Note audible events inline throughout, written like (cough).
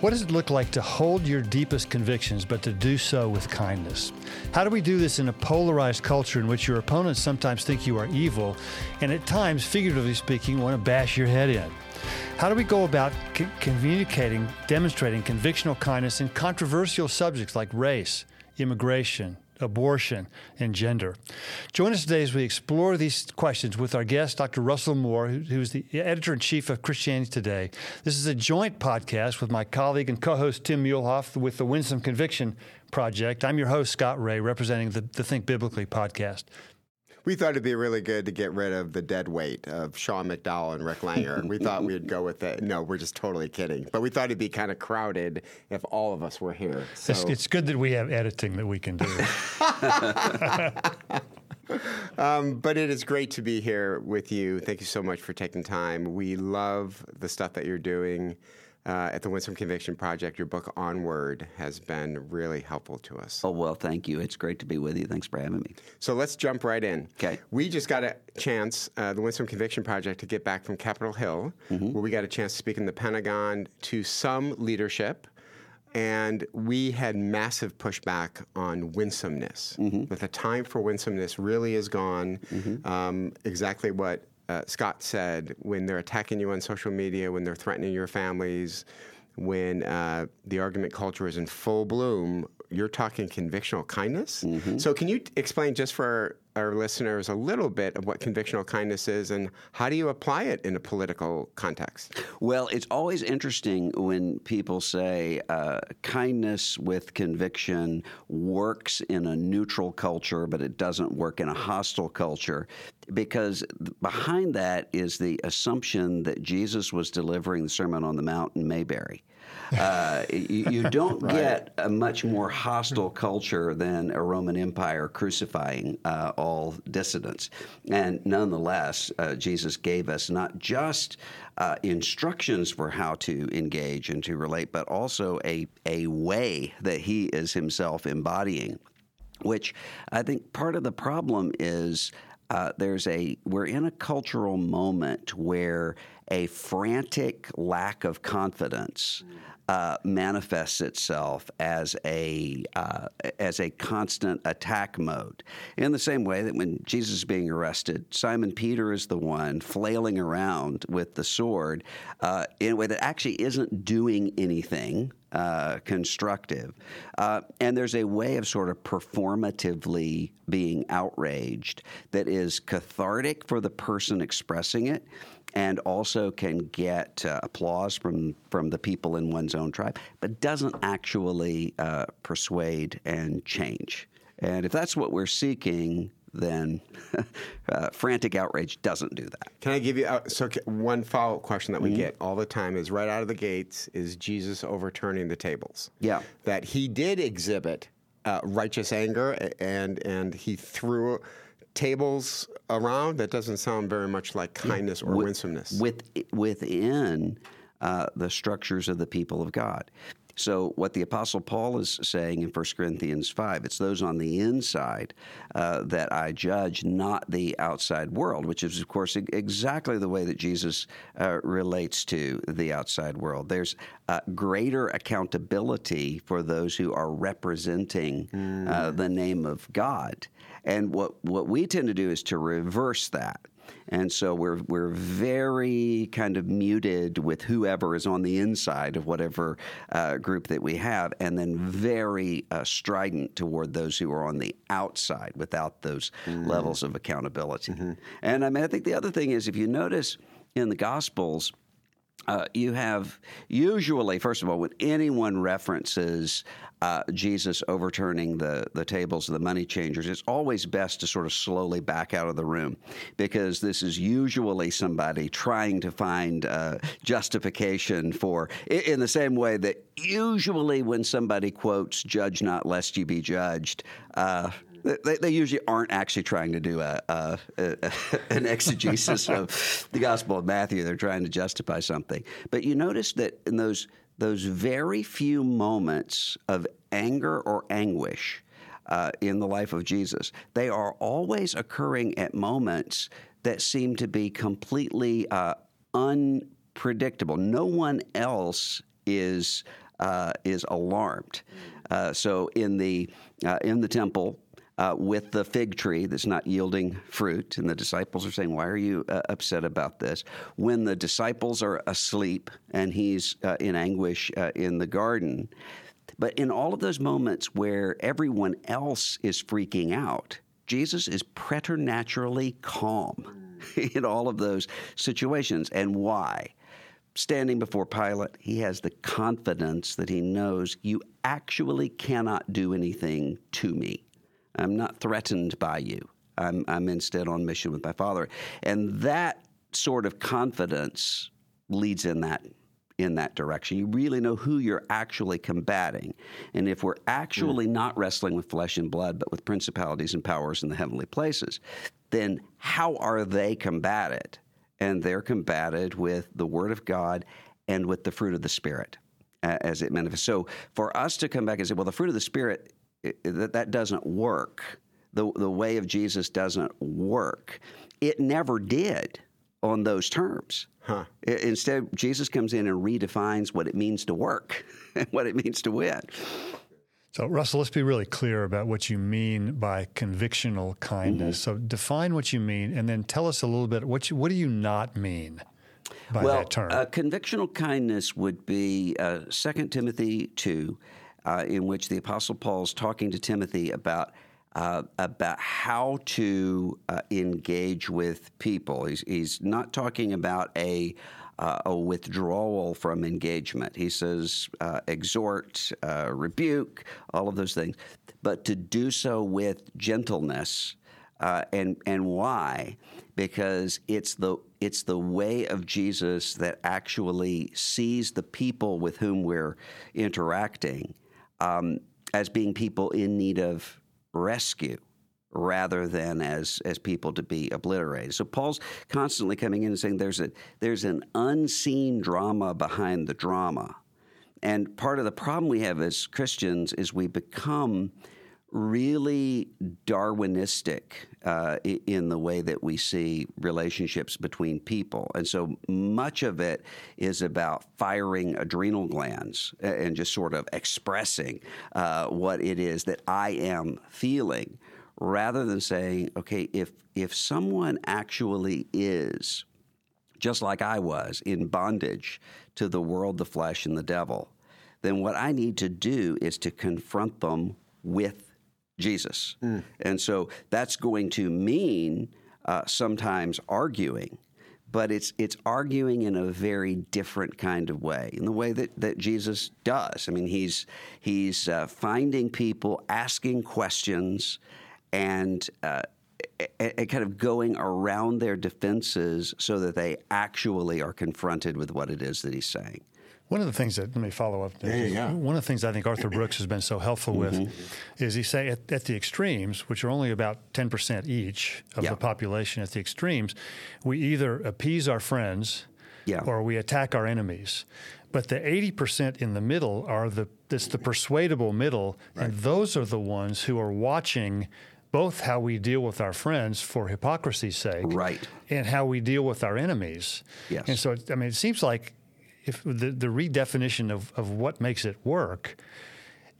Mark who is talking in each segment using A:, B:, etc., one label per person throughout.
A: What does it look like to hold your deepest convictions, but to do so with kindness? How do we do this in a polarized culture in which your opponents sometimes think you are evil and at times, figuratively speaking, want to bash your head in? How do we go about co- communicating, demonstrating convictional kindness in controversial subjects like race, immigration, abortion, and gender. Join us today as we explore these questions with our guest, Dr. Russell Moore, who is the editor in chief of Christianity Today. This is a joint podcast with my colleague and co host Tim Muehlhoff with the Winsome Conviction Project. I'm your host, Scott Rae, representing the, the Think Biblically podcast
B: we thought it'd be really good to get rid of the dead weight of Sean McDowell and Rick Langer. we thought we'd go with it. No, we're just totally kidding. But we thought it'd be kind of crowded if all of us were here.
A: So. It's, it's good that we have editing that we can do. (laughs) (laughs)
B: um, but it is great to be here with you. Thank you so much for taking time. We love the stuff that you're doing uh, at the Winsome Conviction Project. Your book Onward has been really helpful to us.
C: Oh, well, thank you. It's great to be with you. Thanks for having me.
B: So let's jump right in.
C: Okay.
B: We just got a chance, uh, the Winsome Conviction Project, to get back from Capitol Hill, mm-hmm. where we got a chance to speak in the Pentagon to some leadership. And we had massive pushback on winsomeness. Mm-hmm. That the time for winsomeness really is gone. Mm-hmm. Um, exactly what uh, Scott said, when they're attacking you on social media, when they're threatening your families, when uh, the argument culture is in full bloom, you're talking convictional kindness. Mm-hmm. So, can you explain just for our listeners a little bit of what convictional kindness is and how do you apply it in a political context?
C: Well, it's always interesting when people say uh, kindness with conviction works in a neutral culture, but it doesn't work in a hostile culture, because behind that is the assumption that Jesus was delivering the Sermon on the Mount in Mayberry. Uh, you, you, (laughs) don't right. get a much more hostile culture than a Roman Empire crucifying uh, all dissidents. And nonetheless, uh, Jesus gave us not just uh, instructions for how to engage and to relate, but also a, a way that he is himself embodying. Which I think part of the problem is uh, there's a we're in a cultural moment where a frantic lack of confidence uh, manifests itself as a uh, as a constant attack mode. In the same way that when Jesus is being arrested, Simon Peter is the one flailing around with the sword uh, in a way that actually isn't doing anything. Uh, constructive. Uh, and there's a way of sort of performatively being outraged that is cathartic for the person expressing it and also can get uh, applause from, from the people in one's own tribe, but doesn't actually uh, persuade and change. And if that's what we're seeking, then (laughs) uh, frantic outrage doesn't do that.
B: Can I give you uh, so one follow up question that we mm-hmm. get all the time is right out of the gates is Jesus overturning the tables?
C: Yeah,
B: that he did exhibit uh, righteous anger and and he threw tables around, that doesn't sound very much like kindness or
C: with,
B: winsomeness.
C: With, within uh, the structures of the people of God. So, what the Apostle Paul is saying in 1 Corinthians 5, it's those on the inside uh, that I judge, not the outside world, which is, of course, exactly the way that Jesus uh, relates to the outside world. There's uh, greater accountability for those who are representing uh, mm. the name of God. And what, what we tend to do is to reverse that. And so we're we're very kind of muted with whoever is on the inside of whatever uh, group that we have, and then very uh, strident toward those who are on the outside without those mm-hmm. levels of accountability. Mm-hmm. And I mean, I think the other thing is if you notice in the Gospels. Uh, you have usually, first of all, when anyone references uh, Jesus overturning the, the tables of the money changers, it's always best to sort of slowly back out of the room because this is usually somebody trying to find uh, justification for, in the same way that usually when somebody quotes, judge not lest you be judged, uh, they, they, usually aren't actually trying to do a, a, a, (laughs) an exegesis of the Gospel of Matthew. They're trying to justify something. But you notice that in those those very few moments of anger or anguish uh, in the life of Jesus, they are always occurring at moments that seem to be completely uh, unpredictable. No one else is uh, is alarmed. Uh, so in the uh, in the temple. Uh, with the fig tree that's not yielding fruit, and the disciples are saying, "Why are you uh, upset about this?" When the disciples are asleep and he's in anguish in the garden, but in all of those moments where everyone else is freaking out, Jesus is preternaturally calm (laughs) in all of those situations. And why? Standing before Pilate, he has the confidence that he knows you actually cannot do anything to me. I'm not threatened by you. I'm, I'm instead on mission with my Father. And that sort of confidence leads in that in that direction. You really know who you're actually combating. And if we're actually mm. not wrestling with flesh and blood, but with principalities and powers in the heavenly places, then how are they combated? And they're combated with the Word of God and with the fruit of the Spirit as it manifests. So for us to come back and say, well, the fruit of the Spirit, that, that doesn't work. The, the way of Jesus doesn't work. It never did on those terms. Huh. Instead, Jesus comes in and redefines what it means to work, (laughs) and what it means to win.
A: So, Russell, let's be really clear about what you mean by convictional kindness. Mm-hmm. So, define what you mean, and then tell us a little bit what you, what do you not mean by
C: well,
A: that term?
C: Uh, convictional kindness would be uh, 2 Timothy 2, uh, in which the Apostle Paul is talking to Timothy about uh, about how to uh, engage with people. He's, he's not talking about a uh, a withdrawal from engagement. He says uh, exhort, rebuke, all of those things, but to do so with gentleness. Uh, and and why? Because it's the it's the way of Jesus that actually sees the people with whom we're interacting um, as being people in need of rescue rather than as as people to be obliterated. So Paul's constantly coming in and saying there's a there's an unseen drama behind the drama. And part of the problem we have as Christians is we become really Darwinistic uh, in the way that we see relationships between people. And so much of it is about firing adrenal glands and just sort of expressing uh, what it is that I am feeling rather than saying, okay, if, if someone actually is, just like I was, in bondage to the world, the flesh, and the devil, then what I need to do is to confront them with Jesus. Mm. And so that's going to mean uh, sometimes arguing, but it's it's arguing in a very different kind of way, in the way that, that Jesus does. I mean, he's he's uh, finding people, asking questions, and uh, kind of going around their defenses so that they actually are confronted with what it is that he's saying.
A: One of the things that let me follow up. Yeah, yeah. One of the things I think Arthur Brooks has been so helpful mm-hmm. with is he say at, at, the extremes, which are only about ten percent each of yeah. the population, at the extremes, we either appease our friends yeah. or we attack our enemies. But the eighty percent in the middle are the it's the persuadable middle, right. and those are the ones who are watching both how we deal with our friends for hypocrisy's sake,
C: right,
A: and how we deal with our enemies.
C: Yes.
A: And so, I mean, it seems like if the, the redefinition of, of what makes it work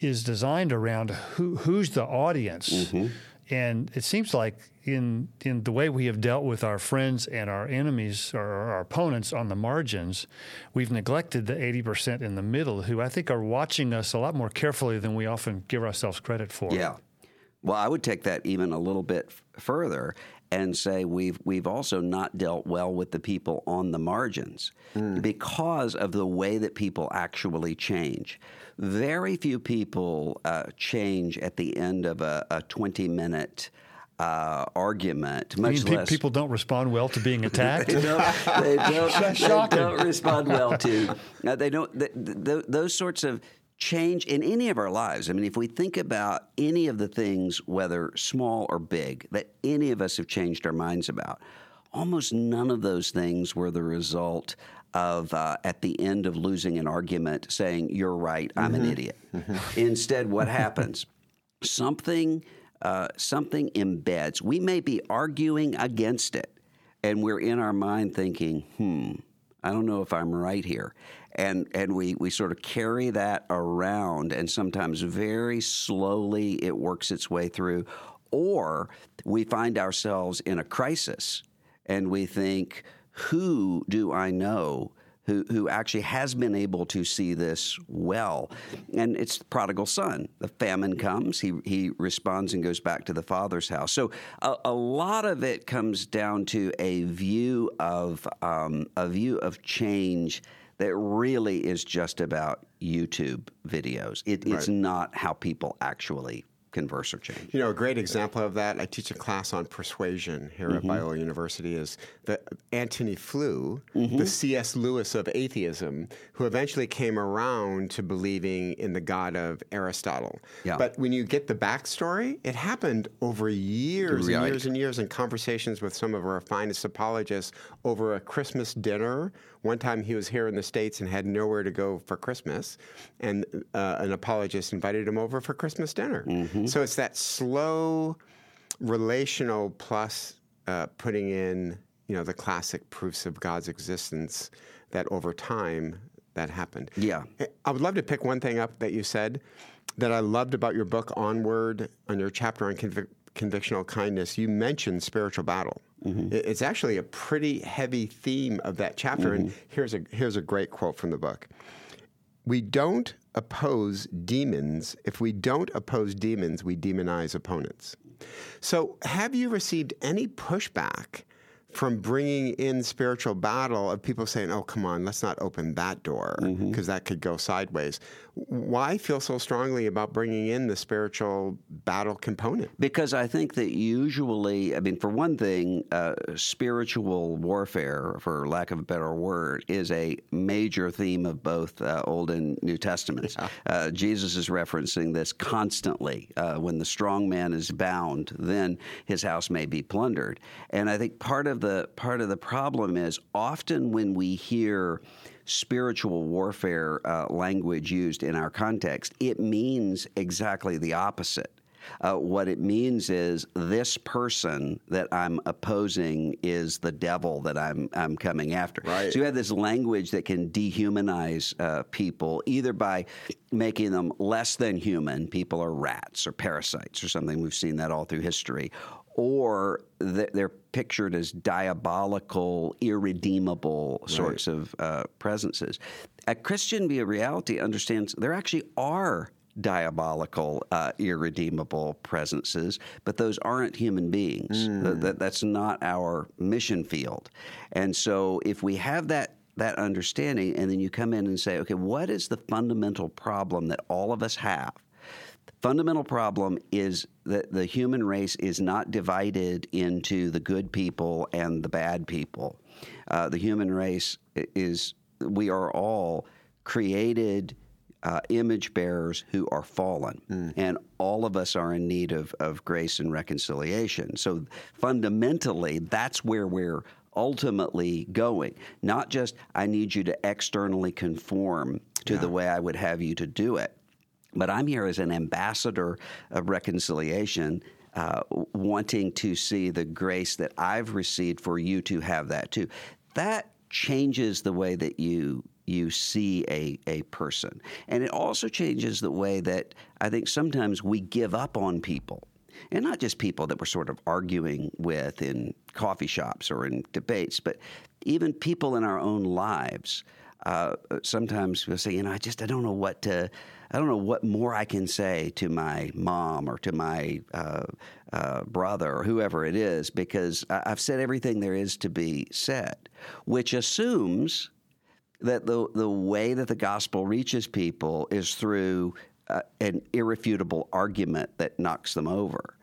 A: is designed around who, who's the audience. Mm-hmm. And it seems like in in the way we have dealt with our friends and our enemies or our opponents on the margins, we've neglected the 80% in the middle who I think are watching us a lot more carefully than we often give ourselves credit for.
C: Yeah. Well, I would take that even a little bit f- further and say we've we've also not dealt well with the people on the margins mm. because of the way that people actually change. Very few people uh, change at the end of a, a twenty minute. Uh, argument. Much
A: mean,
C: less,
A: people don't respond well to being (laughs) attacked.
C: they don't. They (laughs) don't, they don't respond well to. (laughs) Uh, they don't. those sorts of change in any of our lives. I mean, if we think about any of the things, whether small or big, that any of us have changed our minds about, almost none of those things were the result of uh, at the end of losing an argument saying you're right i'm mm-hmm. an idiot mm-hmm. instead what happens something uh, something embeds we may be arguing against it and we're in our mind thinking hmm I don't know if I'm right here. And, and we, we sort of carry that around, and sometimes very slowly it works its way through. Or we find ourselves in a crisis and we think, who do I know who, who actually has been able to see this well. And it's the prodigal son. The famine comes, he, he responds and goes back to the father's house. So a, a lot of it comes down to a view of um, a view of change that really is just about YouTube videos. It, right. It's not how people actually converse or change.
B: You know, a great example of that, I teach a class on persuasion here mm-hmm. at Biola University, is the Antony Flew, mm-hmm. the C.S. Lewis of atheism, who eventually came around to believing in the God of Aristotle. Yeah. But when you get the backstory, it happened over years right. and years and years in conversations with some of our finest apologists over a Christmas dinner. One time he was here in the States and had nowhere to go for Christmas, and uh, an apologist invited him over for Christmas dinner. Mm-hmm. So it's that slow relational plus uh, putting in you know the classic proofs of God's existence that over time that happened.
C: Yeah,
B: I would love to pick one thing up that you said that I loved about your book Onward on your chapter on convic- convictional kindness. You mentioned spiritual battle. Mm-hmm. It's actually a pretty heavy theme of that chapter. Mm-hmm. And here's a here's a great quote from the book. We don't oppose demons. If we don't oppose demons, we demonize opponents. So, have you received any pushback from bringing in spiritual battle of people saying, "Oh, come on, let's not open that door because mm-hmm. that could go sideways." Why feel so strongly about bringing in the spiritual battle component?
C: Because I think that usually, I mean, for one thing, uh, spiritual warfare, for lack of a better word, is a major theme of both uh, Old and New Testaments. Yeah. Uh, Jesus is referencing this constantly. Uh, when the strong man is bound, then his house may be plundered. And I think part of of the part of the problem is often when we hear spiritual warfare uh, language used in our context, it means exactly the opposite. Uh, what it means is this person that I'm opposing is the devil that I'm I'm coming after.
B: Right.
C: So you have this language that can dehumanize uh, people either by making them less than human. People are rats or parasites or something. We've seen that all through history, or they're pictured as diabolical, irredeemable sorts right. of uh, presences. A Christian via reality understands there actually are diabolical, uh, irredeemable presences, but those aren't human beings. Mm. That, that's not our mission field. And so if we have that that understanding, and then you come in and say, okay, what is the fundamental problem that all of us have? Fundamental problem is that the human race is not divided into the good people and the bad people. Uh, the human race is, we are all created uh, image bearers who are fallen. Mm. And all of us are in need of, of grace and reconciliation. So fundamentally, that's where we're ultimately going. Not just, I need you to externally conform to yeah. the way I would have you to do it. But I'm here as an ambassador of reconciliation, uh, wanting to see the grace that I've received for you to have that too. That changes the way that you you see a, a person. And it also changes the way that I think sometimes we give up on people. And not just people that we're sort of arguing with in coffee shops or in debates, but even people in our own lives. Uh, sometimes we'll say, you know, I just I don't know what to I don't know what more I can say to my mom or to my uh, uh, brother or whoever it is because I've said everything there is to be said, which assumes that the the way that the gospel reaches people is through uh, an irrefutable argument that knocks them over.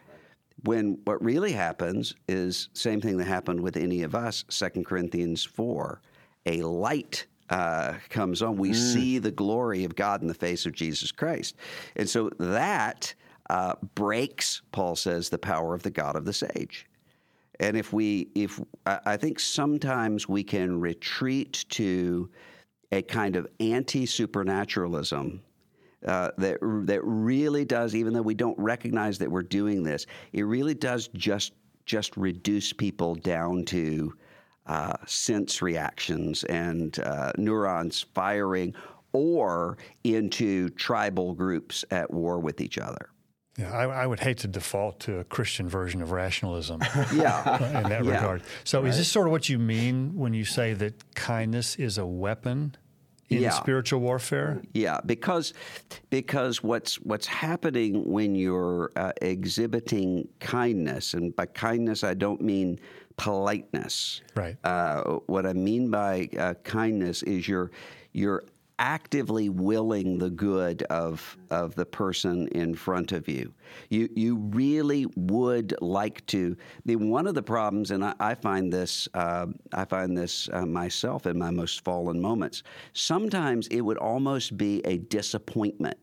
C: When what really happens is same thing that happened with any of us, 2 Corinthians 4, a light uh, comes on, we mm. see the glory of God in the face of Jesus Christ. And so that uh, breaks, Paul says, the power of the God of this age. And if we, if I think sometimes we can retreat to a kind of anti supernaturalism uh, that that really does, even though we don't recognize that we're doing this, it really does just just reduce people down to uh, sense reactions and uh, neurons firing, or into tribal groups at war with each other.
A: Yeah, I, I, would hate to default to a Christian version of rationalism. (laughs)
C: yeah, (laughs)
A: in that
C: yeah.
A: regard. So,
C: right.
A: is this sort of what you mean when you say that kindness is a weapon in
C: yeah.
A: spiritual warfare?
C: Yeah, because because what's what's happening when you're uh, exhibiting kindness, and by kindness I don't mean politeness.
A: Right.
C: Uh, what I mean by uh, kindness is you're you're actively willing the good of of the person in front of you. You you really would like to. The one of the problems, and I, I find this uh, I find this uh, myself in my most fallen moments. Sometimes it would almost be a disappointment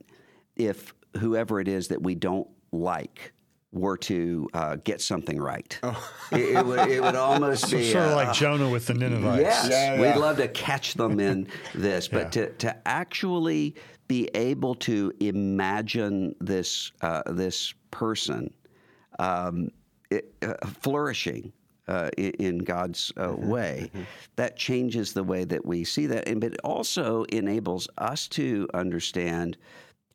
C: if whoever it is that we don't like were to uh, get something right. Oh. it, it, would, it, would, almost
A: so
C: be
A: sort of like Jonah with the Ninevites.
C: Yes,
B: yeah, yeah.
C: we'd love to catch them in this, but yeah. to, to actually be able to imagine this uh, this person um, it, uh, flourishing. Uh, in, in, God's uh, mm-hmm. way, mm-hmm. that changes the way that we see that, and but it also enables us to understand.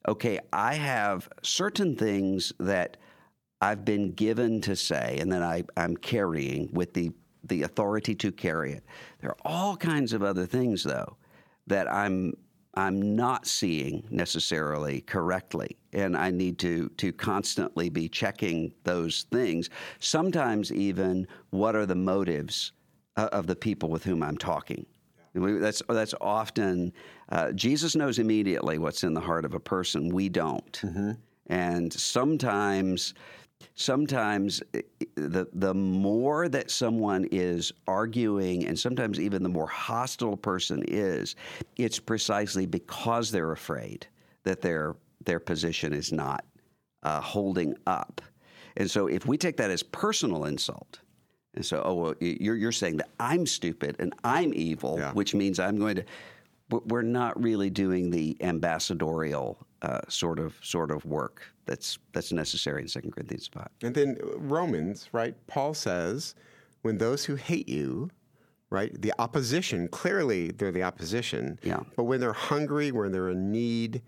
C: Okay, I have certain things that I've been given to say and that I, I'm carrying with the, the authority to carry it. There are all kinds of other things, though, that I'm I'm not seeing necessarily correctly, and I need to to constantly be checking those things. Sometimes even what are the motives uh, of the people with whom I'm talking. That's that's often uh, Jesus knows immediately what's in the heart of a person. We don't, mm-hmm. and sometimes sometimes the the more that someone is arguing and sometimes even the more hostile a person is it's precisely because they're afraid that their their position is not uh, holding up and so if we take that as personal insult and so oh well you're you're saying that I'm stupid and I'm evil yeah. which means I'm going to we're not really doing the ambassadorial uh, sort of sort of work that's that's necessary in Second Corinthians five.
B: And then Romans, right? Paul says, when those who hate you, right, the opposition clearly they're the opposition.
C: Yeah.
B: But when they're hungry, when they're in need,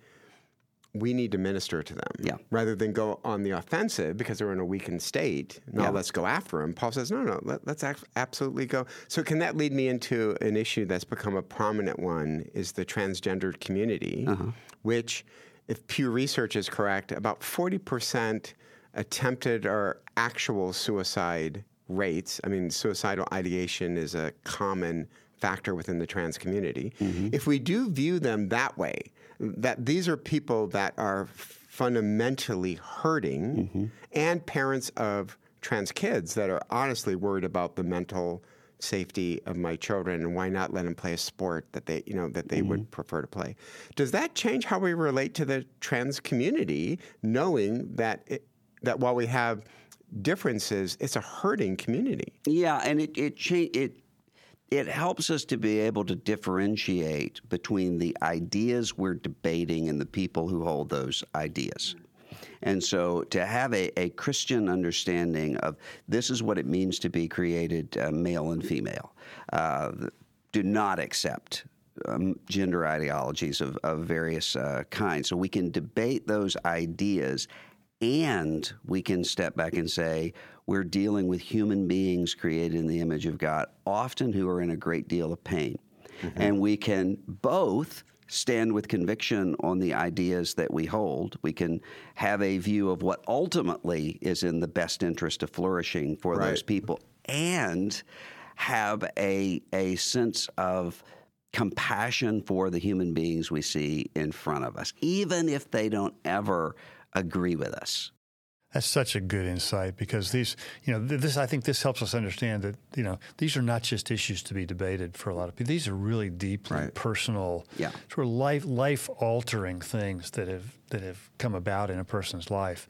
B: we need to minister to them
C: yeah.
B: rather than go on the offensive because they're in a weakened state. Now yeah. let's go after them. Paul says, no, no, let, us absolutely go. So can that lead me into an issue that's become a prominent one? Is the transgendered community, uh-huh. which if Pew Research is correct, about 40% attempted or actual suicide rates. I mean, suicidal ideation is a common factor within the trans community. Mm-hmm. If we do view them that way, that these are people that are fundamentally hurting mm-hmm. and parents of trans kids that are honestly worried about the mental safety of my children and why not let them play a sport that they you know that they mm-hmm. would prefer to play does that change how we relate to the trans community knowing that it, that while we have differences it's a hurting community
C: yeah and it it cha- it it helps us to be able to differentiate between the ideas we're debating and the people who hold those ideas. And so to have a, a Christian understanding of this is what it means to be created uh, male and female, uh, do not accept um, gender ideologies of, of various uh, kinds. So we can debate those ideas and we can step back and say, we're dealing with human beings created in the image of God, often who are in a great deal of pain. Mm-hmm. And we can both stand with conviction on the ideas that we hold. We can have a view of what ultimately is in the best interest of flourishing for right. those people and have a, a sense of compassion for the human beings we see in front of us, even if they don't ever agree with us.
A: That's such a good insight because these, you know, this I think this helps us understand that you know these are not just issues to be debated for a lot of people. These are really deeply right. personal,
C: yeah.
A: sort of life life altering things that have that have come about in a person's life,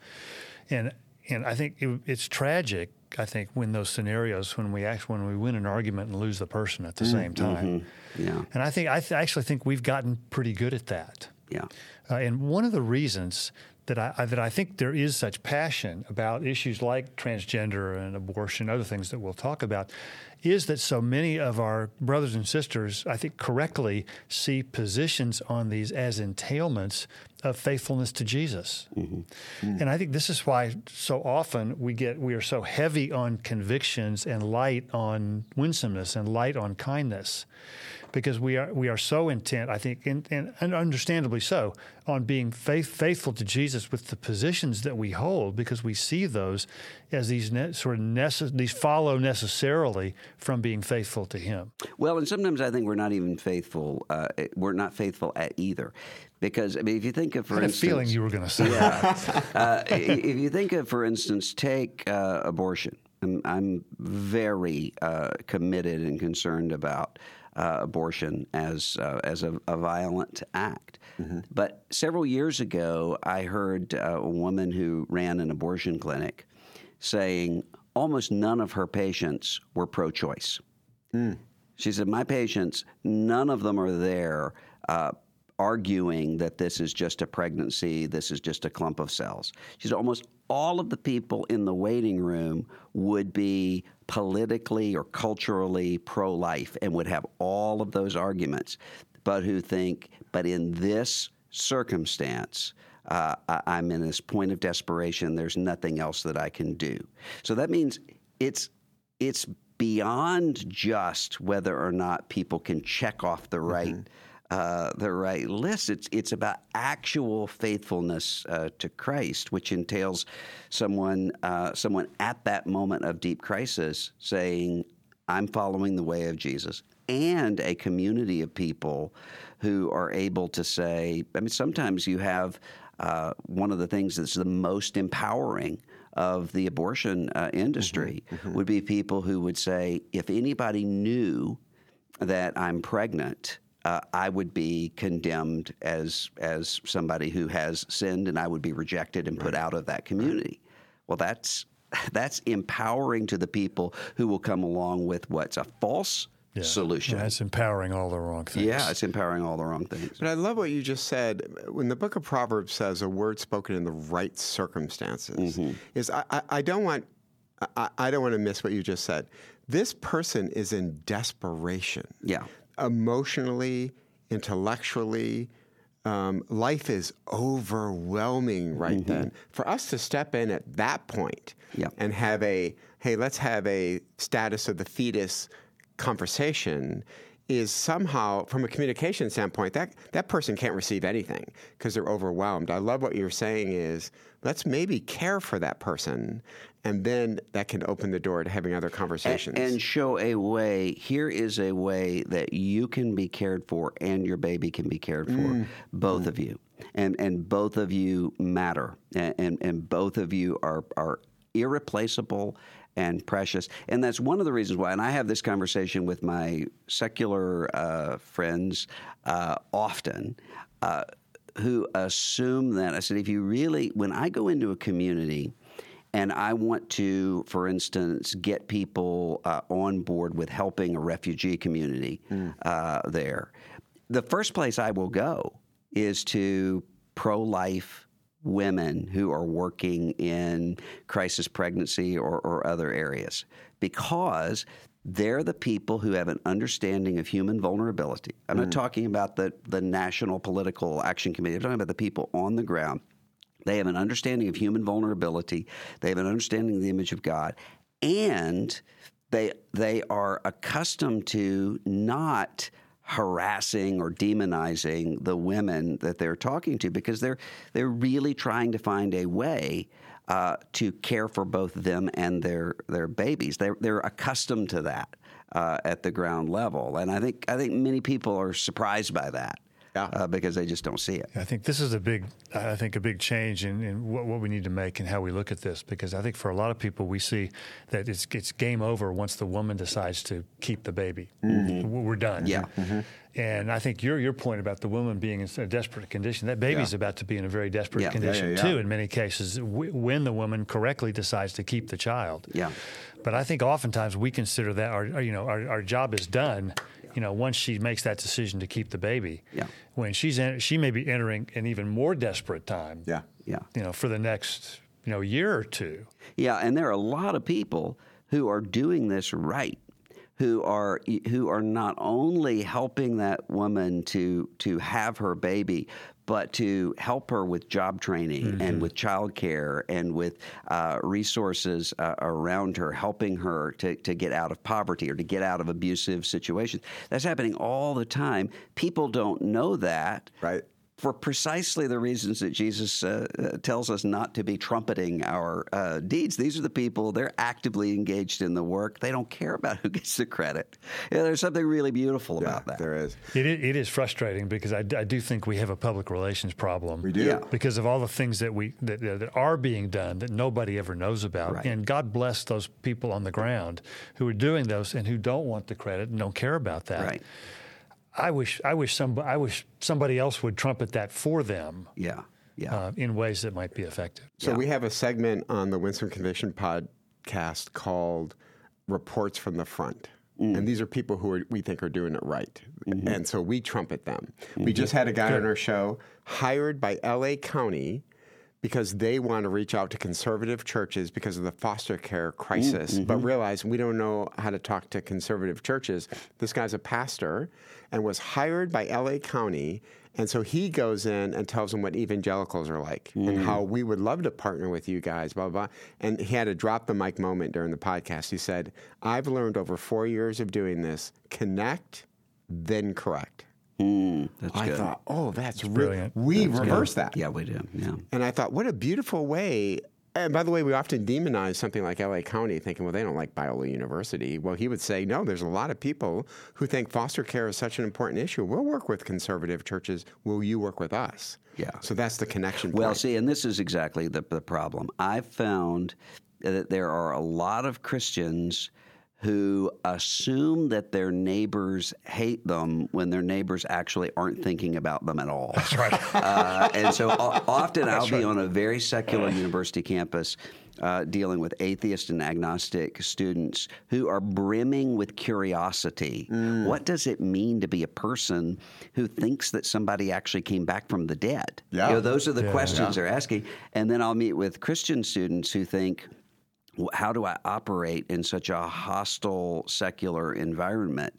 A: and and I think it, it's tragic. I think when those scenarios when we act when we win an argument and lose the person at the mm, same time,
C: mm-hmm. yeah.
A: And I think I th- actually think we've gotten pretty good at that.
C: Yeah.
A: Uh, and one of the reasons that I, that I think there is such passion about issues like transgender and abortion, other things that we'll talk about, is that so many of our brothers and sisters, I think correctly, see positions on these as entailments of faithfulness to Jesus. Mm-hmm. Mm. And I think this is why so often we get we are so heavy on convictions and light on winsomeness and light on kindness because we are we are so intent, I think, and, and understandably so, on being faith, faithful to Jesus with the positions that we hold, because we see those as these ne- sort of necess- these follow necessarily from being faithful to Him.
C: Well, and sometimes I think we're not even faithful. Uh, we're not faithful at either. Because I mean, if you think of, for
A: I had
C: instance,
A: a feeling you were going to say,
C: yeah. (laughs) uh, if you think of, for instance, take uh, abortion. I'm, I'm very uh, committed and concerned about uh, abortion as uh, as a, a, violent act. Mm-hmm. But several years ago, I heard uh, a woman who ran an abortion clinic saying almost none of her patients were pro-choice. Mm. She said, "My patients, none of them are there." Uh, arguing that this is just a pregnancy, this is just a clump of cells. She said almost all of the people in the waiting room would be politically or culturally pro life and would have all of those arguments, but who think, but in this circumstance, uh, I'm in this point of desperation. There's nothing else that I can do. So that means it's it's beyond just whether or not people can check off the right mm-hmm uh, the right list. It's it's about actual faithfulness uh, to Christ, which entails someone uh, someone at that moment of deep crisis saying, "I'm following the way of Jesus," and a community of people who are able to say. I mean, sometimes you have uh, one of the things that's the most empowering of the abortion uh, industry mm-hmm, mm-hmm. would be people who would say, if anybody knew that I'm pregnant uh, I would be condemned as as somebody who has sinned, and I would be rejected and put right. out of that community. Right. Well, that's (laughs) that's empowering to the people who will come along with what's a false yeah. solution.
A: Yeah, it's empowering all the wrong things.
C: Yeah, it's empowering all the wrong things.
B: But I love what you just said. When the book of Proverbs says a word spoken in the right circumstances, mm-hmm. is I, I, I, don't want I, I don't want to miss what you just said. This person is in desperation.
C: Yeah
B: emotionally, intellectually, um, life is overwhelming right mm-hmm. then. For us to step in at that point
C: yep.
B: and have a, hey, let's have a status of the fetus conversation is somehow, from a communication standpoint, that, that person can't receive anything because they're overwhelmed. I love what you're saying is let's maybe care for that person and then that can open the door to having other conversations
C: and, and, show a way here is a way that you can be cared for and your baby can be cared for mm. both mm. of you and and both of you matter and, and and both of you are are irreplaceable and precious and that's one of the reasons why and i have this conversation with my secular uh, friends uh, often uh, who assume that i said if you really when i go into a community and I want to, for instance, get people uh, on board with helping a refugee community mm. uh, there. The first place I will go is to pro life women who are working in crisis pregnancy or, or other areas because they're the people who have an understanding of human vulnerability. I'm mm. not talking about the, the National Political Action Committee, I'm talking about the people on the ground they have an understanding of human vulnerability. They have an understanding of the image of God, and they they are accustomed to not harassing or demonizing the women that they're talking to because they're they're really trying to find a way uh, to care for both them and their their babies. They're they're accustomed to that uh, at the ground level, and I think I think many people are surprised by that
B: yeah.
C: uh, because they just don't see it.
A: I think this is a big, I think a big change in, in what, what, we need to make and how we look at this. Because I think for a lot of people, we see that it's it's game over once the woman decides to keep the baby. Mm-hmm. We're done.
C: Yeah.
A: Mm-hmm. And I think your your point about the woman being in a desperate condition, that baby's yeah. about to be in a very desperate
C: yeah.
A: condition
B: yeah,
A: too. In many cases, w- when the woman correctly decides to keep the child.
C: Yeah.
A: But I think oftentimes we consider that our, you know our, our job is done you know, once she makes that decision to keep the baby,
C: yeah.
A: when she's in, she may be entering an even more desperate time.
B: Yeah.
C: Yeah.
A: You know, for the next you know year or two.
C: Yeah, and there are a lot of people who are doing this right who are who are not only helping that woman to to have her baby, but to help her with job training mm-hmm. and with childcare and with uh, resources uh, around her, helping her to, to get out of poverty or to get out of abusive situations. That's happening all the time. People don't know that.
B: Right
C: for precisely the reasons that Jesus uh, uh, tells us not to be trumpeting our uh, deeds. These are the people, they're actively engaged in the work. They don't care about who gets the credit. Yeah, there's something really beautiful
B: yeah,
C: about that.
B: There is.
A: It, it is frustrating because I, I, do think we have a public relations problem.
B: We do. Yeah.
A: Because of all the things that, we, that, that are being done that nobody ever knows about.
C: Right.
A: And God bless those people on the ground who are doing those and who don't want the credit and don't care about that.
C: Right.
A: I wish I wish some I wish somebody else would trumpet that for them.
C: Yeah, yeah. Uh,
A: in ways that might be effective.
B: So
C: yeah.
B: we have a segment on the Winsome Conviction podcast called "Reports from the Front." Mm. And these are people who are, we think are doing it right. Mm-hmm. And so we trumpet them. Mm-hmm. We just had a guy Good. on our show hired by LA County because they want to reach out to conservative churches because of the foster care crisis, mm-hmm. but realize we don't know how to talk to conservative churches. This guy's a pastor and was hired by LA County. And so he goes in and tells them what evangelicals are like mm. and how we would love to partner with you guys, blah, blah, blah. And he had a drop the mic moment during the podcast. He said, I've learned over four years of doing this connect, then correct.
C: Mm,
B: I
C: good.
B: thought, oh, that's,
A: that's brilliant.
B: We
A: that's
B: reverse
A: good.
B: that.
C: Yeah, we do. Yeah.
B: And I thought, what a beautiful way. And by the way, we often demonize something like LA County, thinking, well, they don't like Biola University. Well, he would say, no, there's a lot of people who think foster care is such an important issue. We'll work with conservative churches. Will you work with us?
C: Yeah.
B: So that's the connection.
C: Well,
B: point.
C: see, and this is exactly the, the problem. I've found that there are a lot of Christians who assume that their neighbors hate them when their neighbors actually aren't thinking about them at all.
A: That's right.
C: Uh, and so often That's I'll right. be on a very secular university campus. Uh, dealing with atheist and agnostic students who are brimming with curiosity. Mm. What does it mean to be a person who thinks that somebody actually came back from the dead?
B: Yeah.
C: You know, those are the
A: yeah.
C: questions
A: yeah.
C: they're asking. And then I'll meet with Christian students who think, how do I operate in such a hostile secular environment?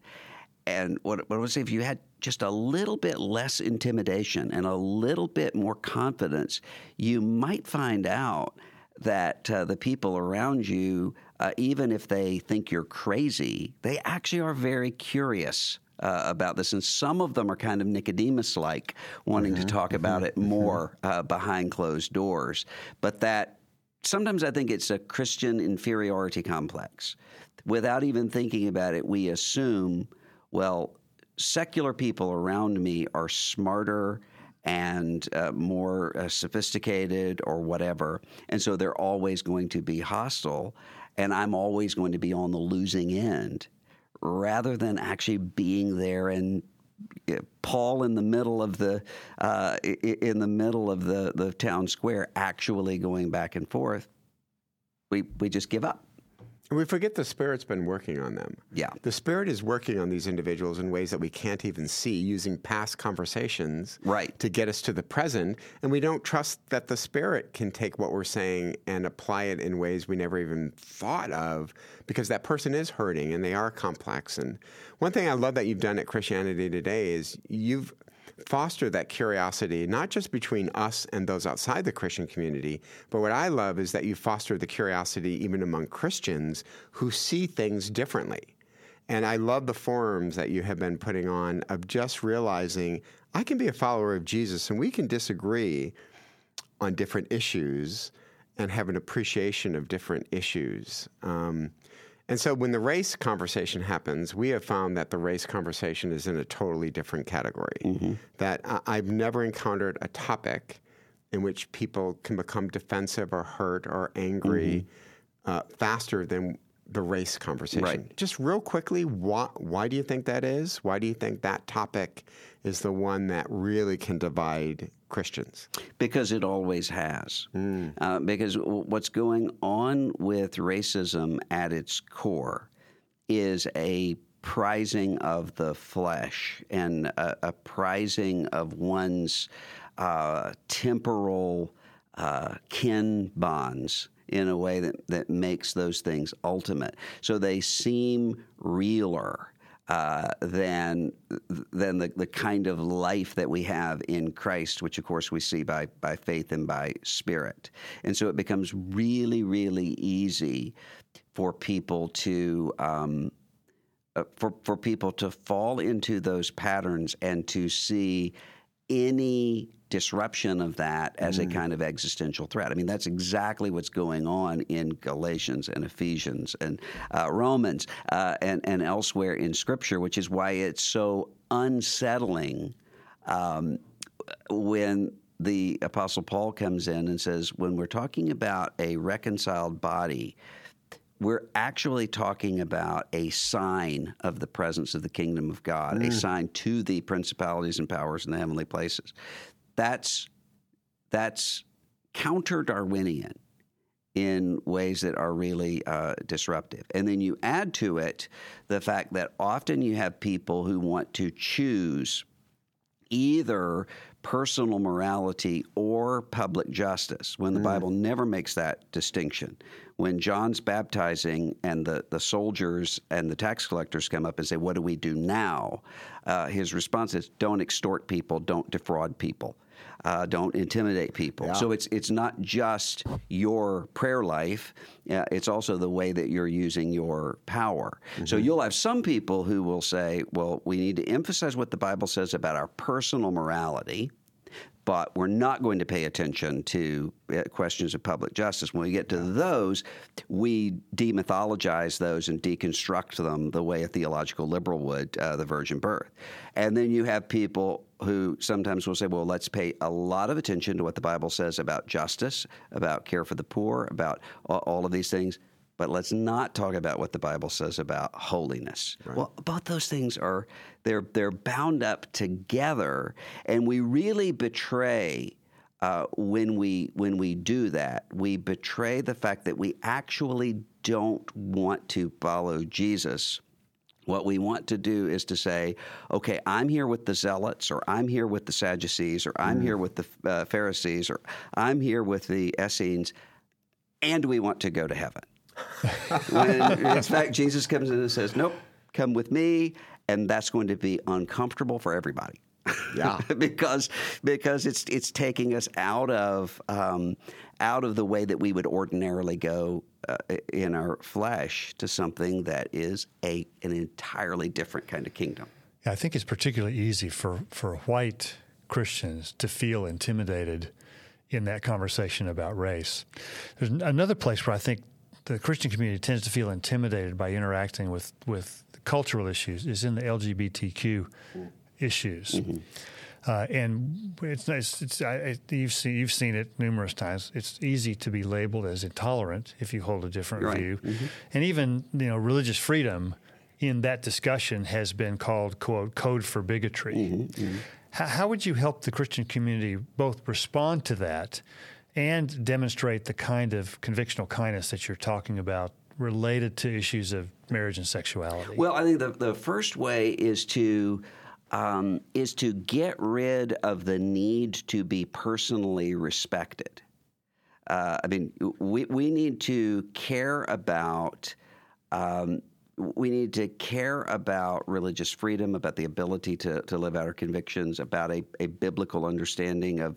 C: And what, what I would say, if you had just a little bit less intimidation and a little bit more confidence, you might find out that uh, the people around you, uh, even if they think you're crazy, they actually are very curious uh, about this. And some of them are kind of Nicodemus like, wanting mm-hmm. to talk about mm-hmm. it more uh, behind closed doors. But that sometimes I think it's a Christian inferiority complex. Without even thinking about it, we assume, well, secular people around me are smarter and uh, more uh, sophisticated or whatever. And so they're always going to be hostile, and I'm always going to be on the losing end rather than actually being there and Paul in the middle of the uh, in the middle of the, the town square actually going back and forth, we we just give up.
B: We forget the Spirit's been working on them.
C: Yeah.
B: The Spirit is working on these individuals in ways that we can't even see, using past conversations
C: right.
B: to get us to the present. And we don't trust that the Spirit can take what we're saying and apply it in ways we never even thought of because that person is hurting and they are complex. And one thing I love that you've done at Christianity Today is you've foster that curiosity, not just between us and those outside the Christian community, but what I love is that you foster the curiosity even among Christians who see things differently. And I love the forums that you have been putting on of just realizing I can be a follower of Jesus and we can disagree on different issues and have an appreciation of different issues. Um, and so when the race conversation happens, we have found that the race conversation is in a totally different category. Mm-hmm. That I've never encountered a topic in which people can become defensive or hurt or angry mm-hmm. uh, faster than the race conversation.
C: Right.
B: Just real quickly, why, why do you think that is? Why do you think that topic is the one that really can divide Christians?
C: Because it always has. Mm. Uh, because what's going on with racism at its core is a prizing of the flesh and a, a prizing of one's uh, temporal uh, kin bonds in a way that, that makes those things ultimate. So they seem realer. Uh, than than the, the kind of life that we have in Christ, which of course we see by by faith and by spirit, and so it becomes really really easy for people to um, uh, for for people to fall into those patterns and to see any disruption of that as mm. a kind of existential threat. I mean, that's exactly what's going on in Galatians and Ephesians and uh, Romans uh, and, and elsewhere in Scripture, which is why it's so unsettling um, when the Apostle Paul comes in and says, when we're talking about a reconciled body, we're actually talking about a sign of the presence of the kingdom of God, mm. a sign to the principalities and powers in the heavenly places that's that's counter Darwinian in ways that are really uh, disruptive. And then you add to it the fact that often you have people who want to choose either personal morality or public justice when the mm. Bible never makes that distinction. When John's baptizing and the, the soldiers and the tax collectors come up and say, What do we do now? Uh, his response is, Don't extort people, don't defraud people uh, don't intimidate people. Yeah. So it's it's not just your prayer life; uh, it's also the way that you're using your power. Mm-hmm. So you'll have some people who will say, "Well, we need to emphasize what the Bible says about our personal morality." But we're not going to pay attention to uh, questions of public justice. When we get to those, we demythologize those and deconstruct them the way a theological liberal would uh, the virgin birth. And then you have people who sometimes will say, well, let's pay a lot of attention to what the Bible says about justice, about care for the poor, about all of these things but let's not talk about what the Bible says about holiness. Right. Well, both those things are they're they're bound up together, and we really betray. Uh, when we when we do that, we betray the fact that we actually don't want to follow Jesus. What we want to do is to say, okay, I'm here with the Zealots, or I'm here with the Sadducees, or I'm mm. here with the uh, Pharisees, or I'm here with the Essenes, and we want to go to heaven when in fact Jesus comes in and says, "Nope, come with me," and that's going to be uncomfortable for everybody.
B: Yeah, (laughs)
C: because because it's it's taking us out of um, out of the way that we would ordinarily go uh, in our flesh to something that is a an entirely different kind of kingdom.
A: Yeah, I think it's particularly easy for for white Christians to feel intimidated in that conversation about race. There's another place where I think the Christian community tends to feel intimidated by interacting with, with cultural issues is in the LGBTQ issues. Mm-hmm. Uh, and it's nice. It's, I, you've seen you've seen it numerous times. It's easy to be labeled as intolerant if you hold a different right. view, mm-hmm. and even you know religious freedom in that discussion has been called quote code for bigotry. Mm-hmm. mm-hmm. How, how would you help the Christian community both respond to that and demonstrate the kind of convictional kindness that you're talking about related to issues of marriage and sexuality?
C: Well, I think the, the first way is to um, is to get rid of the need to be personally respected. Uh, I mean, we, we need to care about um, we need to care about religious freedom, about the ability to, to live out our convictions, about a, a biblical understanding of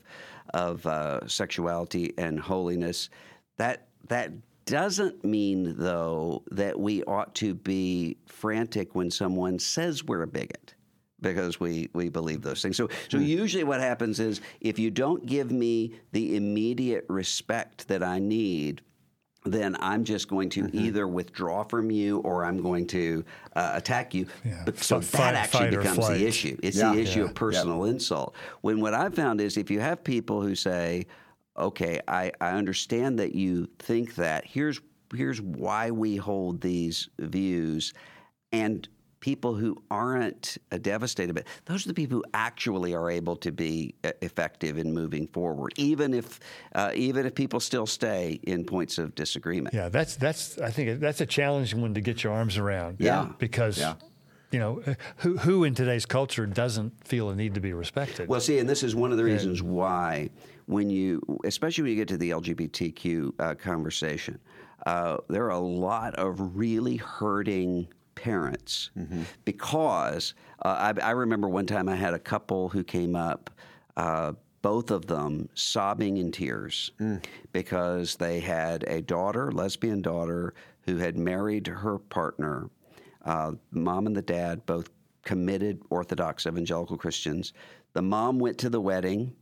C: of uh, sexuality and holiness. That that doesn't mean though that we ought to be frantic when someone says we're a bigot because we, we believe those things. So so hmm. usually what happens is if you don't give me the immediate respect that I need, then I'm just going to mm-hmm. either withdraw from you or I'm going to uh, attack you. Yeah. But, so that actually becomes the issue. It's yeah. the issue yeah. of personal insult. When what I've found is if you have people who say, okay, I, I understand that you think that, here's, here's why we hold these views, and people who aren't uh, devastated, but those are the people who actually are able to be uh, effective in moving forward, even if uh, even if people still stay in points of disagreement.
A: Yeah, that's that's I think that's a challenging one to get your arms around.
C: Yeah,
A: because.
C: Yeah.
A: you know, uh, who who in today's culture doesn't feel a need to be respected?
C: Well, see, and this is one of the reasons why when you, especially when you get to the LGBTQ uh, conversation, uh, there are a lot of really hurting parents mm-hmm. because uh, I, I, remember one time I had a couple who came up. Uh, both of them sobbing in tears mm. because they had a daughter, lesbian daughter, who had married her partner. Uh, mom and the dad both committed Orthodox evangelical Christians. The mom went to the wedding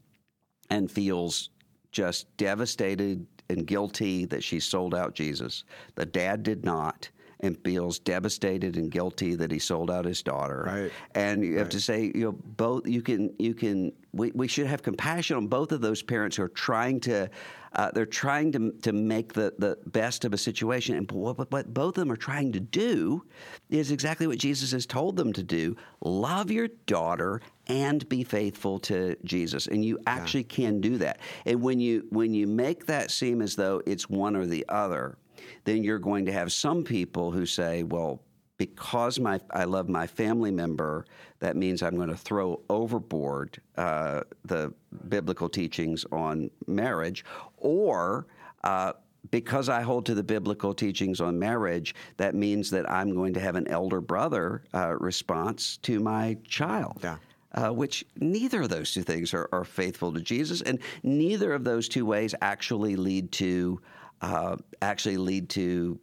C: and feels just devastated and guilty that she sold out Jesus. The dad did not and feels devastated and guilty that he sold out his daughter.
B: Right.
C: And you have
B: right.
C: to say, you know, both you can you can we, we should have compassion on both of those parents who are trying to uh, they're trying to to make the, the best of a situation. And what, what both of them are trying to do is exactly what Jesus has told them to do: love your daughter and be faithful to Jesus. And you actually yeah. can do that. And when you when you make that seem as though it's one or the other, then you're going to have some people who say, well, because my I love my family member, that means I'm going to throw overboard uh, the biblical teachings on marriage, or uh, because I hold to the biblical teachings on marriage, that means that I'm going to have an elder brother uh, response to my child.
B: Yeah.
C: Uh, which neither of those two things are, are, faithful to Jesus, and neither of those two ways actually lead to uh, actually lead to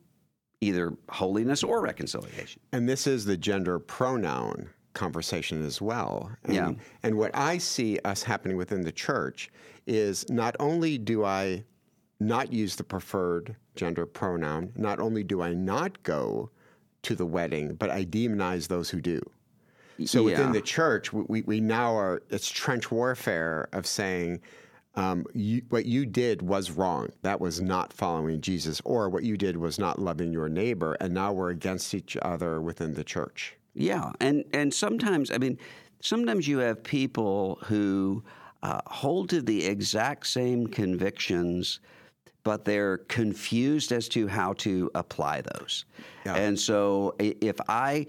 C: either holiness or reconciliation.
B: And this is the gender pronoun conversation as well. And,
C: yeah.
B: And what I see us happening within the church is not only do I not use the preferred gender pronoun, not only do I not go to the wedding, but I demonize those who do. So
C: yeah.
B: within the church, we, we now are, it's trench warfare of saying, um, you, what you did was wrong. That was not following Jesus, or what you did was not loving your neighbor. And now we're against each other within the church.
C: Yeah, and and sometimes I mean, sometimes you have people who uh, hold to the exact same convictions. But they're confused as to how to apply those. Yeah. And so, if I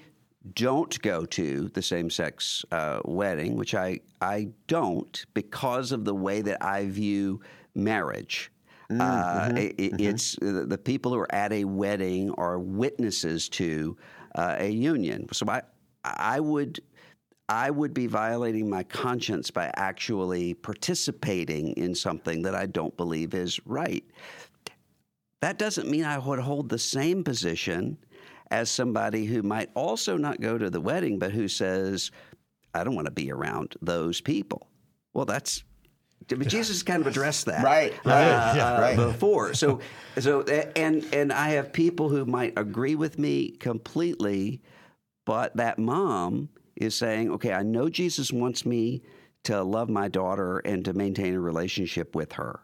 C: don't go to the same sex uh, wedding, which I, I don't because of the way that I view marriage. Mm, uh, mm-hmm, it, mm-hmm. It's the people who are at a wedding are witnesses to uh, a union. So I, I would. I would be violating my conscience by actually participating in something that I don't believe is right. That doesn't mean I would hold the same position as somebody who might also not go to the wedding, but who says, I don't want to be around those people. Well, that's Jesus kind of addressed that
B: right,
C: uh,
B: yeah, right.
C: before. So, (laughs) so and and I have people who might agree with me completely, but that mom is saying, okay, I know Jesus wants me to love my daughter and to maintain a relationship with her.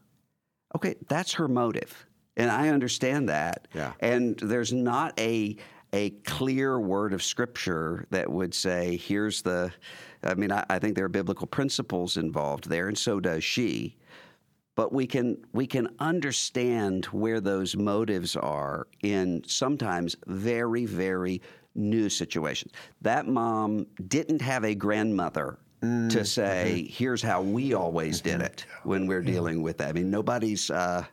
C: Okay, that's her motive. And I understand that.
B: Yeah.
C: And there's not a a clear word of scripture that would say, here's the, I mean, I, I, think there are biblical principles involved there, and so does she. But we can we can understand where those motives are in sometimes very very new situations. That mom didn't have a grandmother mm, to say, mm-hmm. here's how we always did it when we're dealing with that. I mean, nobody's, uh,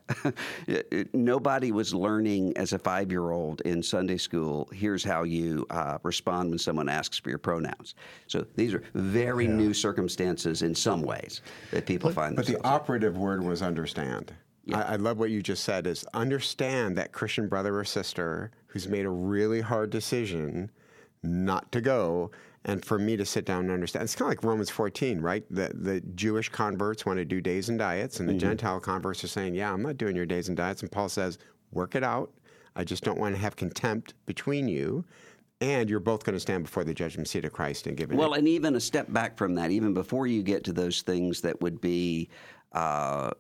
C: (laughs) nobody was learning as a five year old in Sunday school, here's how you uh, respond when someone asks for your pronouns. So these are very yeah. new circumstances in some ways that people
B: but,
C: find
B: But the operative word was understand. Yeah. I, I, love what you just said is understand that Christian brother or sister who's made a really hard decision not to go and for me to sit down and understand. It's kind of like Romans 14, right? The, the Jewish converts want to do days and diets, and the mm-hmm. Gentile converts are saying, Yeah, I'm not doing your days and diets. And Paul says, Work it out. I just don't want to have contempt between you. And you're both going to stand before the judgment seat of Christ and give it.
C: Well, and even a step back from that, even before you get to those things that would be uh,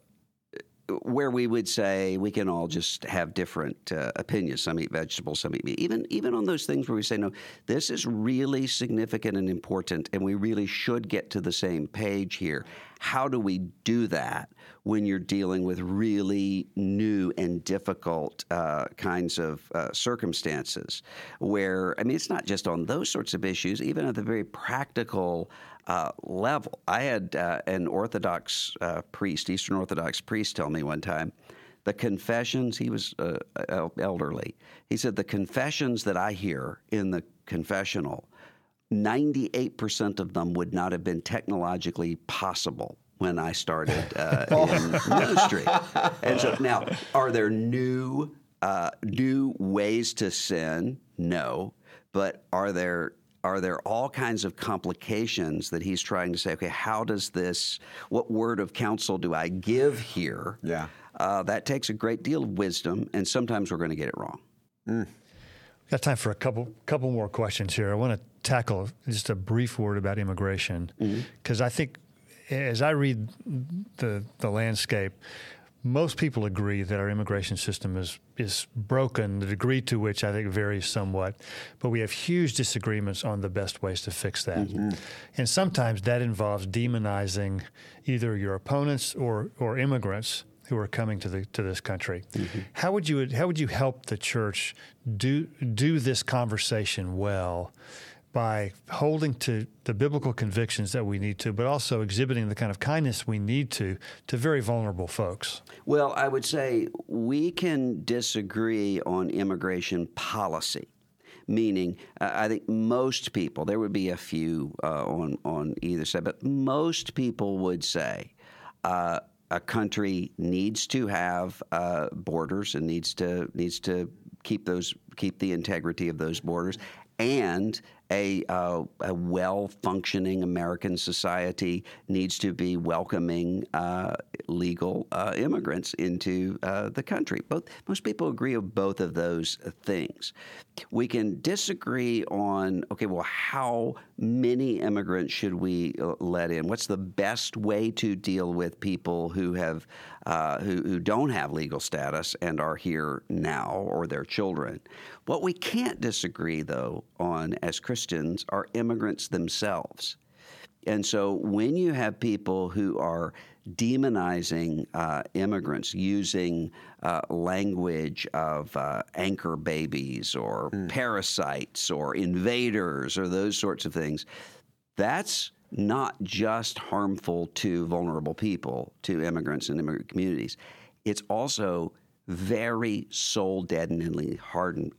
C: where we would say we can all just have different uh, opinions. Some eat vegetables, some eat meat. Even even on those things where we say no, this is really significant and important, and we really should get to the same page here. How do we do that when you're dealing with really new and difficult uh, kinds of uh, circumstances? Where, I mean, it's not just on those sorts of issues, even at the very practical uh, level. I had uh, an Orthodox uh, priest, Eastern Orthodox priest, tell me one time the confessions, he was uh, elderly. He said, The confessions that I hear in the confessional 98% of them would not have been technologically possible when I started uh, (laughs) in ministry. And so now, are there new uh, new ways to sin? No, but are there are there all kinds of complications that he's trying to say? Okay, how does this? What word of counsel do I give here?
B: Yeah,
C: uh, that takes a great deal of wisdom, and sometimes we're going to get it wrong.
A: Mm. Got time for a couple couple more questions here. I want to tackle just a brief word about immigration because mm-hmm. I think as I read the the landscape, most people agree that our immigration system is is broken. The degree to which I think varies somewhat, but we have huge disagreements on the best ways to fix that. Mm-hmm. And sometimes that involves demonizing either your opponents or or immigrants who are coming to the to this country. Mm-hmm. How would you how would you help the church do do this conversation well? by holding to the biblical convictions that we need to, but also exhibiting the kind of kindness we need to to very vulnerable folks?
C: Well, I would say we can disagree on immigration policy. Meaning, uh, I think most people, there would be a few uh, on, on either side, but most people would say uh, a country needs to have uh, borders and needs to needs to keep those keep the integrity of those borders. And a, uh, a well functioning American society needs to be welcoming uh, legal uh, immigrants into uh, the country. Both most people agree with both of those things. We can disagree on okay, well, how many immigrants should we uh, let in? What's the best way to deal with people who have uh, who, who don't have legal status and are here now, or their children? What we can't disagree though on as Christians are immigrants themselves. And so when you have people who are demonizing uh, immigrants using uh, language of uh, anchor babies or mm. parasites or invaders or those sorts of things, that's not just harmful to vulnerable people, to immigrants and immigrant communities. It's also very soul deadeningly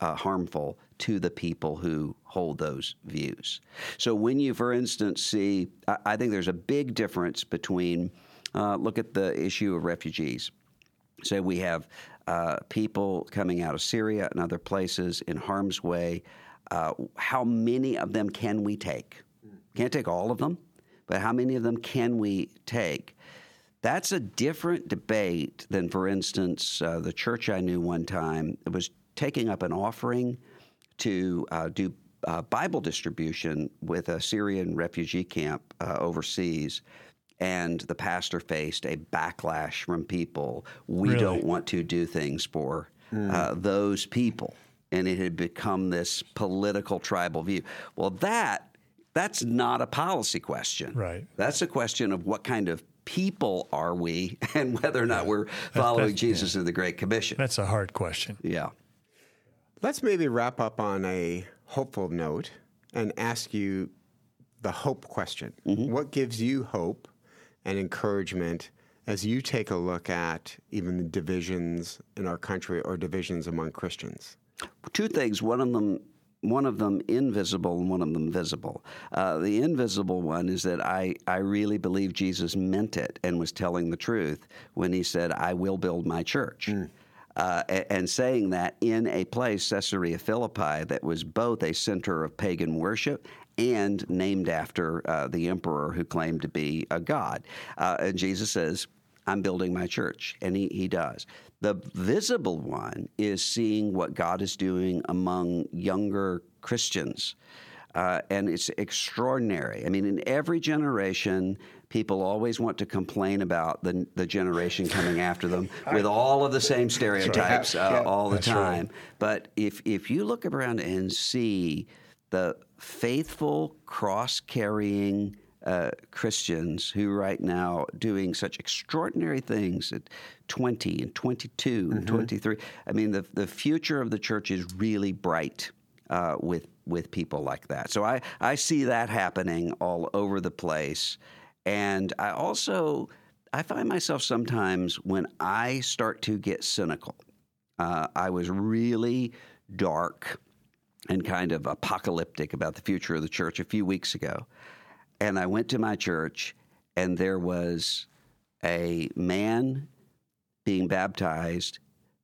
C: uh, harmful to the people who hold those views. So when you, for instance, see, I, I think there's a big difference between uh, look at the issue of refugees. So we have uh, people coming out of Syria and other places in harm's way. Uh, how many of them can we take? Can't take all of them, but how many of them can we take? That's a different debate than, for instance, uh, the church I knew one time it was taking up an offering to uh, do uh, Bible distribution with a Syrian refugee camp uh, overseas and the pastor faced a backlash from people. We really? don't want to do things for mm. uh, those people, and it had become this political tribal view. Well, that that's not a policy question.
A: Right.
C: That's a question of what kind of people are we, (laughs) and whether or not we're following that's, Jesus yeah. in the Great Commission.
A: That's a hard question.
C: Yeah.
B: Let's maybe wrap up on a hopeful note and ask you the hope question. Mm-hmm. What gives you hope and encouragement as you take a look at even the divisions in our country or divisions among Christians?
C: Two things. One of them one of them invisible and one of them visible. Uh, the invisible one is that I, I really believe Jesus meant it and was telling the truth when he said, I will build my church. Mm. Uh, and saying that in a place, Caesarea Philippi, that was both a center of pagan worship and named after uh, the emperor who claimed to be a god. Uh, and Jesus says, I'm building my church. And he, he does. The visible one is seeing what God is doing among younger Christians. Uh, and it's extraordinary. I mean, in every generation, people always want to complain about the, the generation coming after them (laughs) with all of the same stereotypes uh, all the time. But if, if you look around and see the faithful, cross carrying uh, Christians who right now doing such extraordinary things at 20 and 22 and 23. I mean, the the future of the church is really bright uh, with with people like that. So I I see that happening all over the place, and I also I find myself sometimes when I start to get cynical. Uh, I was really dark and kind of apocalyptic about the future of the church a few weeks ago. And I went to my church, and there was a man being baptized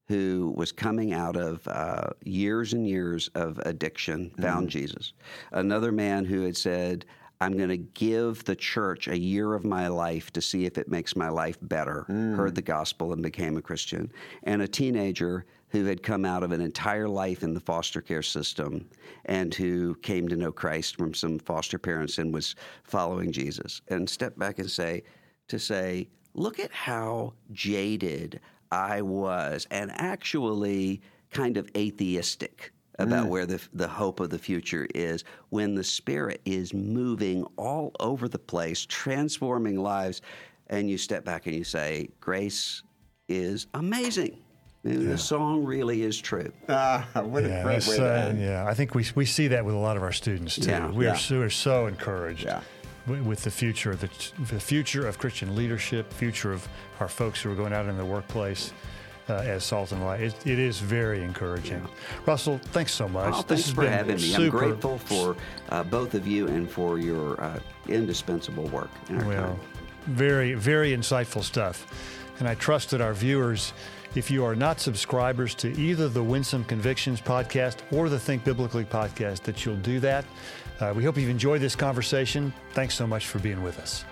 C: who was coming out of uh, years and years of addiction, found mm. Jesus. Another man who had said, I'm going to give the church a year of my life to see if it makes my life better, mm. heard the gospel and became a Christian. And a teenager who had come out of an entire life in the foster care system and who came to know Christ from some foster parents and was following Jesus. And step back and say, to say, look at how jaded I was and actually kind of atheistic about mm. where the, the hope of the future is when the Spirit is moving all over the place, transforming lives. And you step back and you say, Grace is amazing. And yeah. the song really is true.
B: Ah, what a
A: yeah,
B: great way to uh.
A: Yeah, I think we, we see that with a lot of our students too. Yeah. We, Are so, we're so encouraged with the future, the, the future of Christian leadership, future of our folks who are going out in the workplace uh, as salt and light. It, it is very encouraging. Yeah. Russell, thanks so much.
C: Oh, thanks for having me. I'm grateful for uh, both of you and for your uh, indispensable work. well, time.
A: very, very insightful stuff. And I trust that our viewers, if you are not subscribers to either the Winsome Convictions podcast or the Think Biblically podcast, that you'll do that. Uh, we hope you've enjoyed this conversation. Thanks so much for being with us.